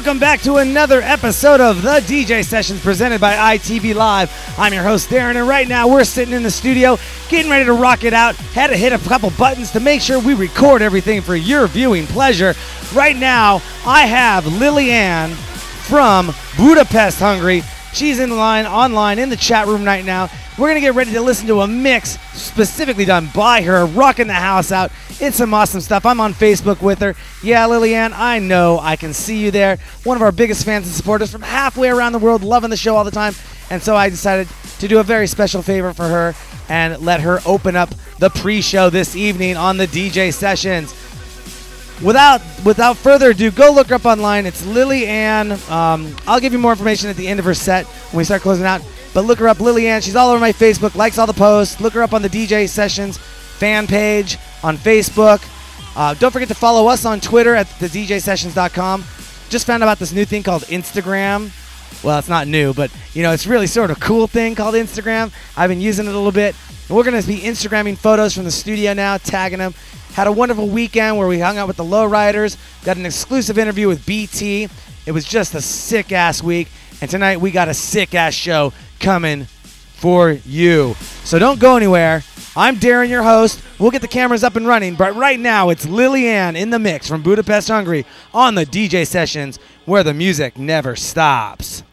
welcome back to another episode of the DJ Sessions presented by ITV Live. I'm your host, Darren, and right now we're sitting in the studio getting ready to rock it out. Had to hit a couple buttons to make sure we record everything for your viewing pleasure. Right now, I have Lilly Ann from Budapest, Hungary. She's in line online in the chat room right now. We're gonna get ready to listen to a mix specifically done by her, rocking the house out. It's some awesome stuff. I'm on Facebook with her. Yeah, Lilly Ann, I know I can see you there. One of our biggest fans and supporters from halfway around the world, loving the show all the time. And so I decided to do a very special favor for her and let her open up the pre-show this evening on the DJ sessions without without further ado, go look her up online. It's Lilly Ann. Um, I'll give you more information at the end of her set when we start closing out. But look her up, Lilly Ann. She's all over my Facebook, likes all the posts. Look her up on the DJ Sessions fan page on Facebook. Uh, don't forget to follow us on Twitter at thedjsessions.com. Just found out about this new thing called Instagram. Well, it's not new, but you know, it's really sort of cool thing called Instagram. I've been using it a little bit. We're going to be Instagramming photos from the studio now, tagging them. Had a wonderful weekend where we hung out with the Lowriders, got an exclusive interview with BT. It was just a sick ass week. And tonight we got a sick ass show coming for you. So don't go anywhere. I'm Darren, your host. We'll get the cameras up and running, but right now it's Lilly Ann in the mix from Budapest, Hungary on the DJ sessions where the music never stops.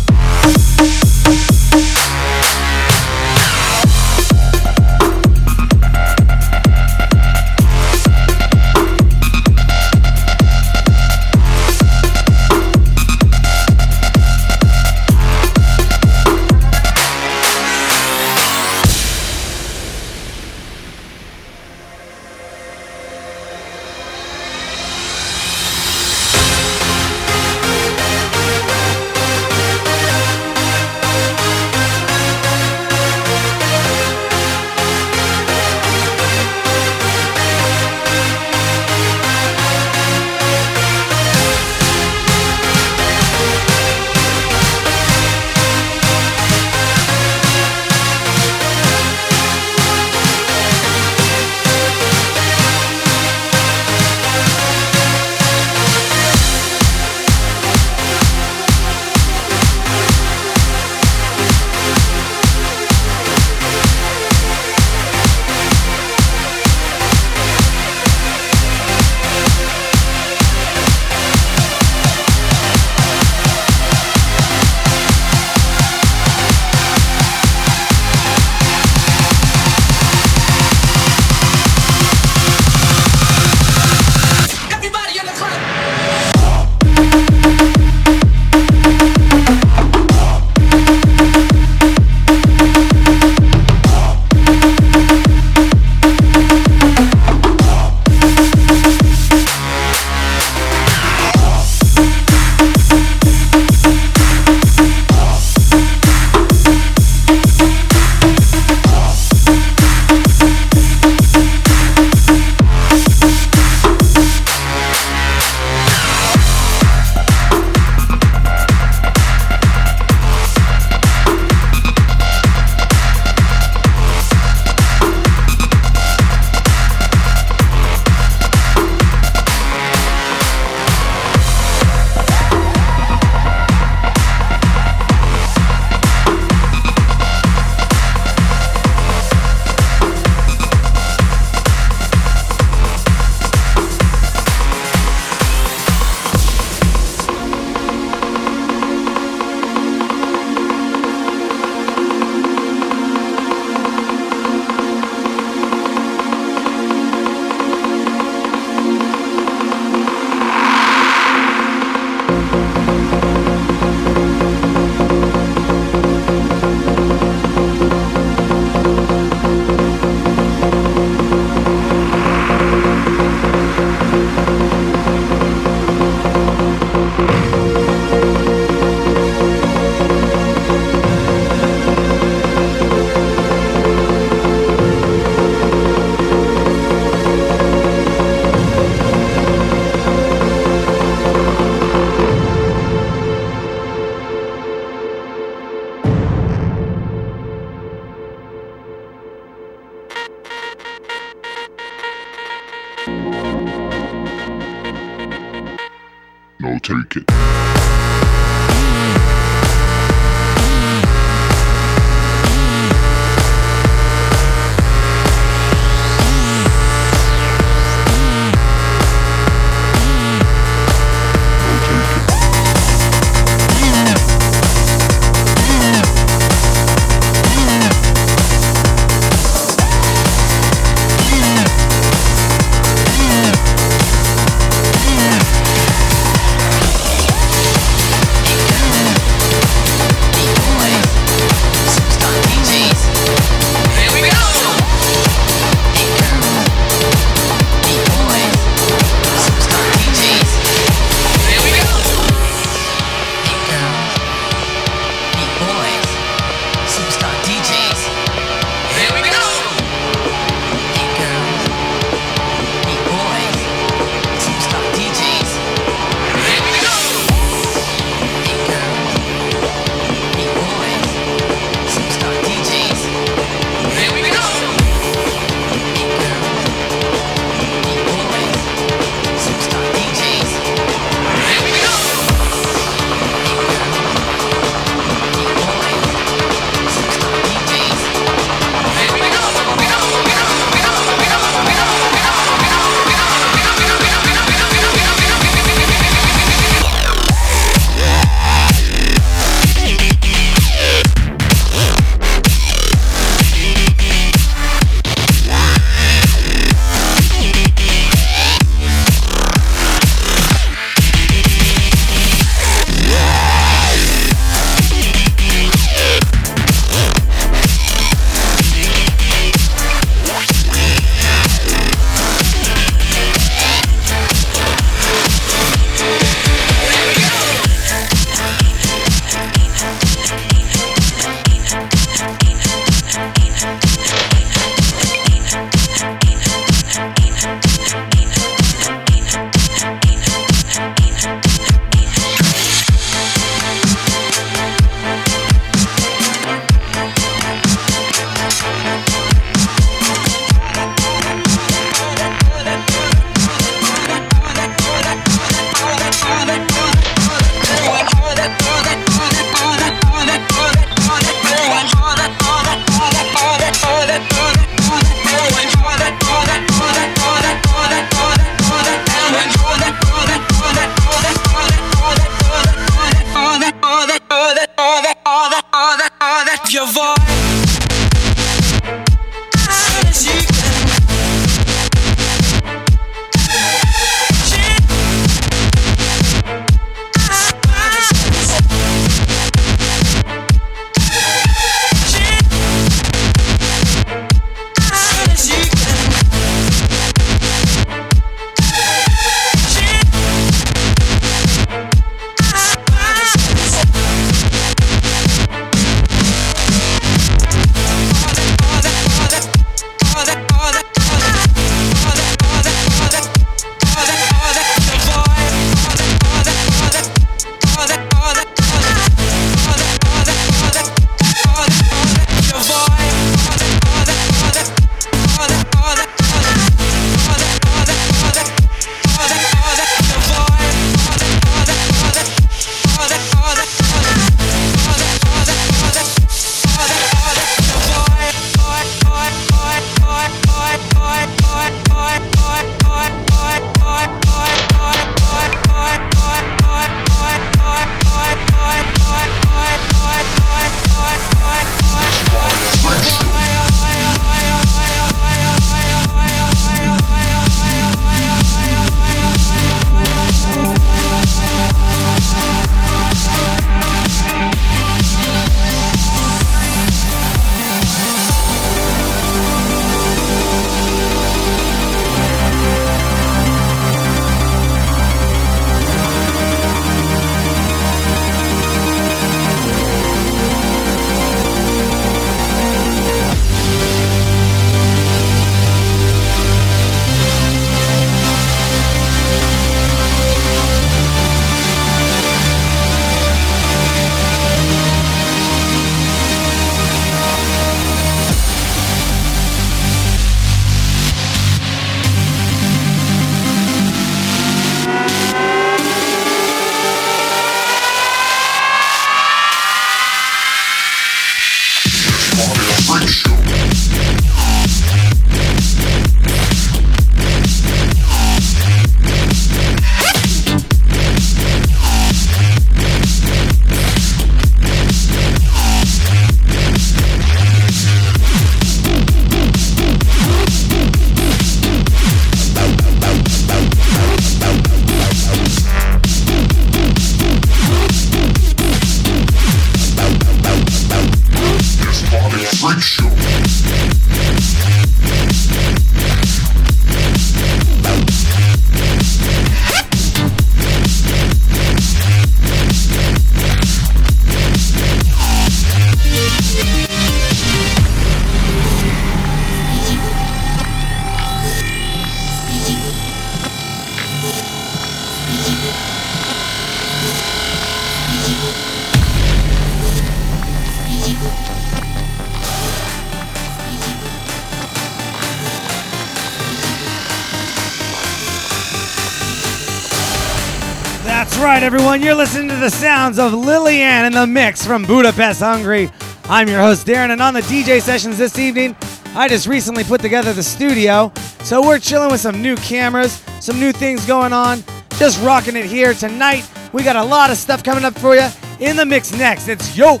You're listening to the sounds of Lilly Ann in the mix from Budapest, Hungary. I'm your host, Darren, and on the DJ sessions this evening, I just recently put together the studio. So we're chilling with some new cameras, some new things going on, just rocking it here tonight. We got a lot of stuff coming up for you. In the mix next, it's Yoke.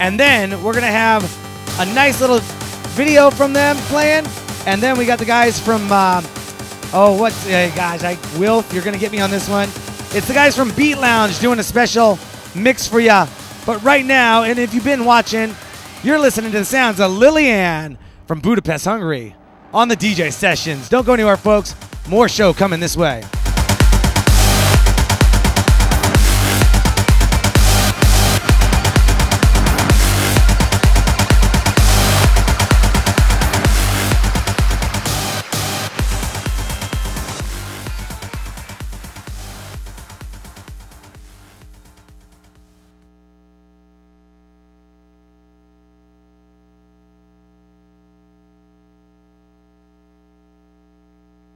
And then we're going to have a nice little video from them playing. And then we got the guys from, uh, oh, what, uh, guys, I, Will, you're going to get me on this one. It's the guys from Beat Lounge doing a special mix for ya. But right now, and if you've been watching, you're listening to the sounds of Lilly Ann from Budapest, Hungary on the DJ sessions. Don't go anywhere, folks. More show coming this way.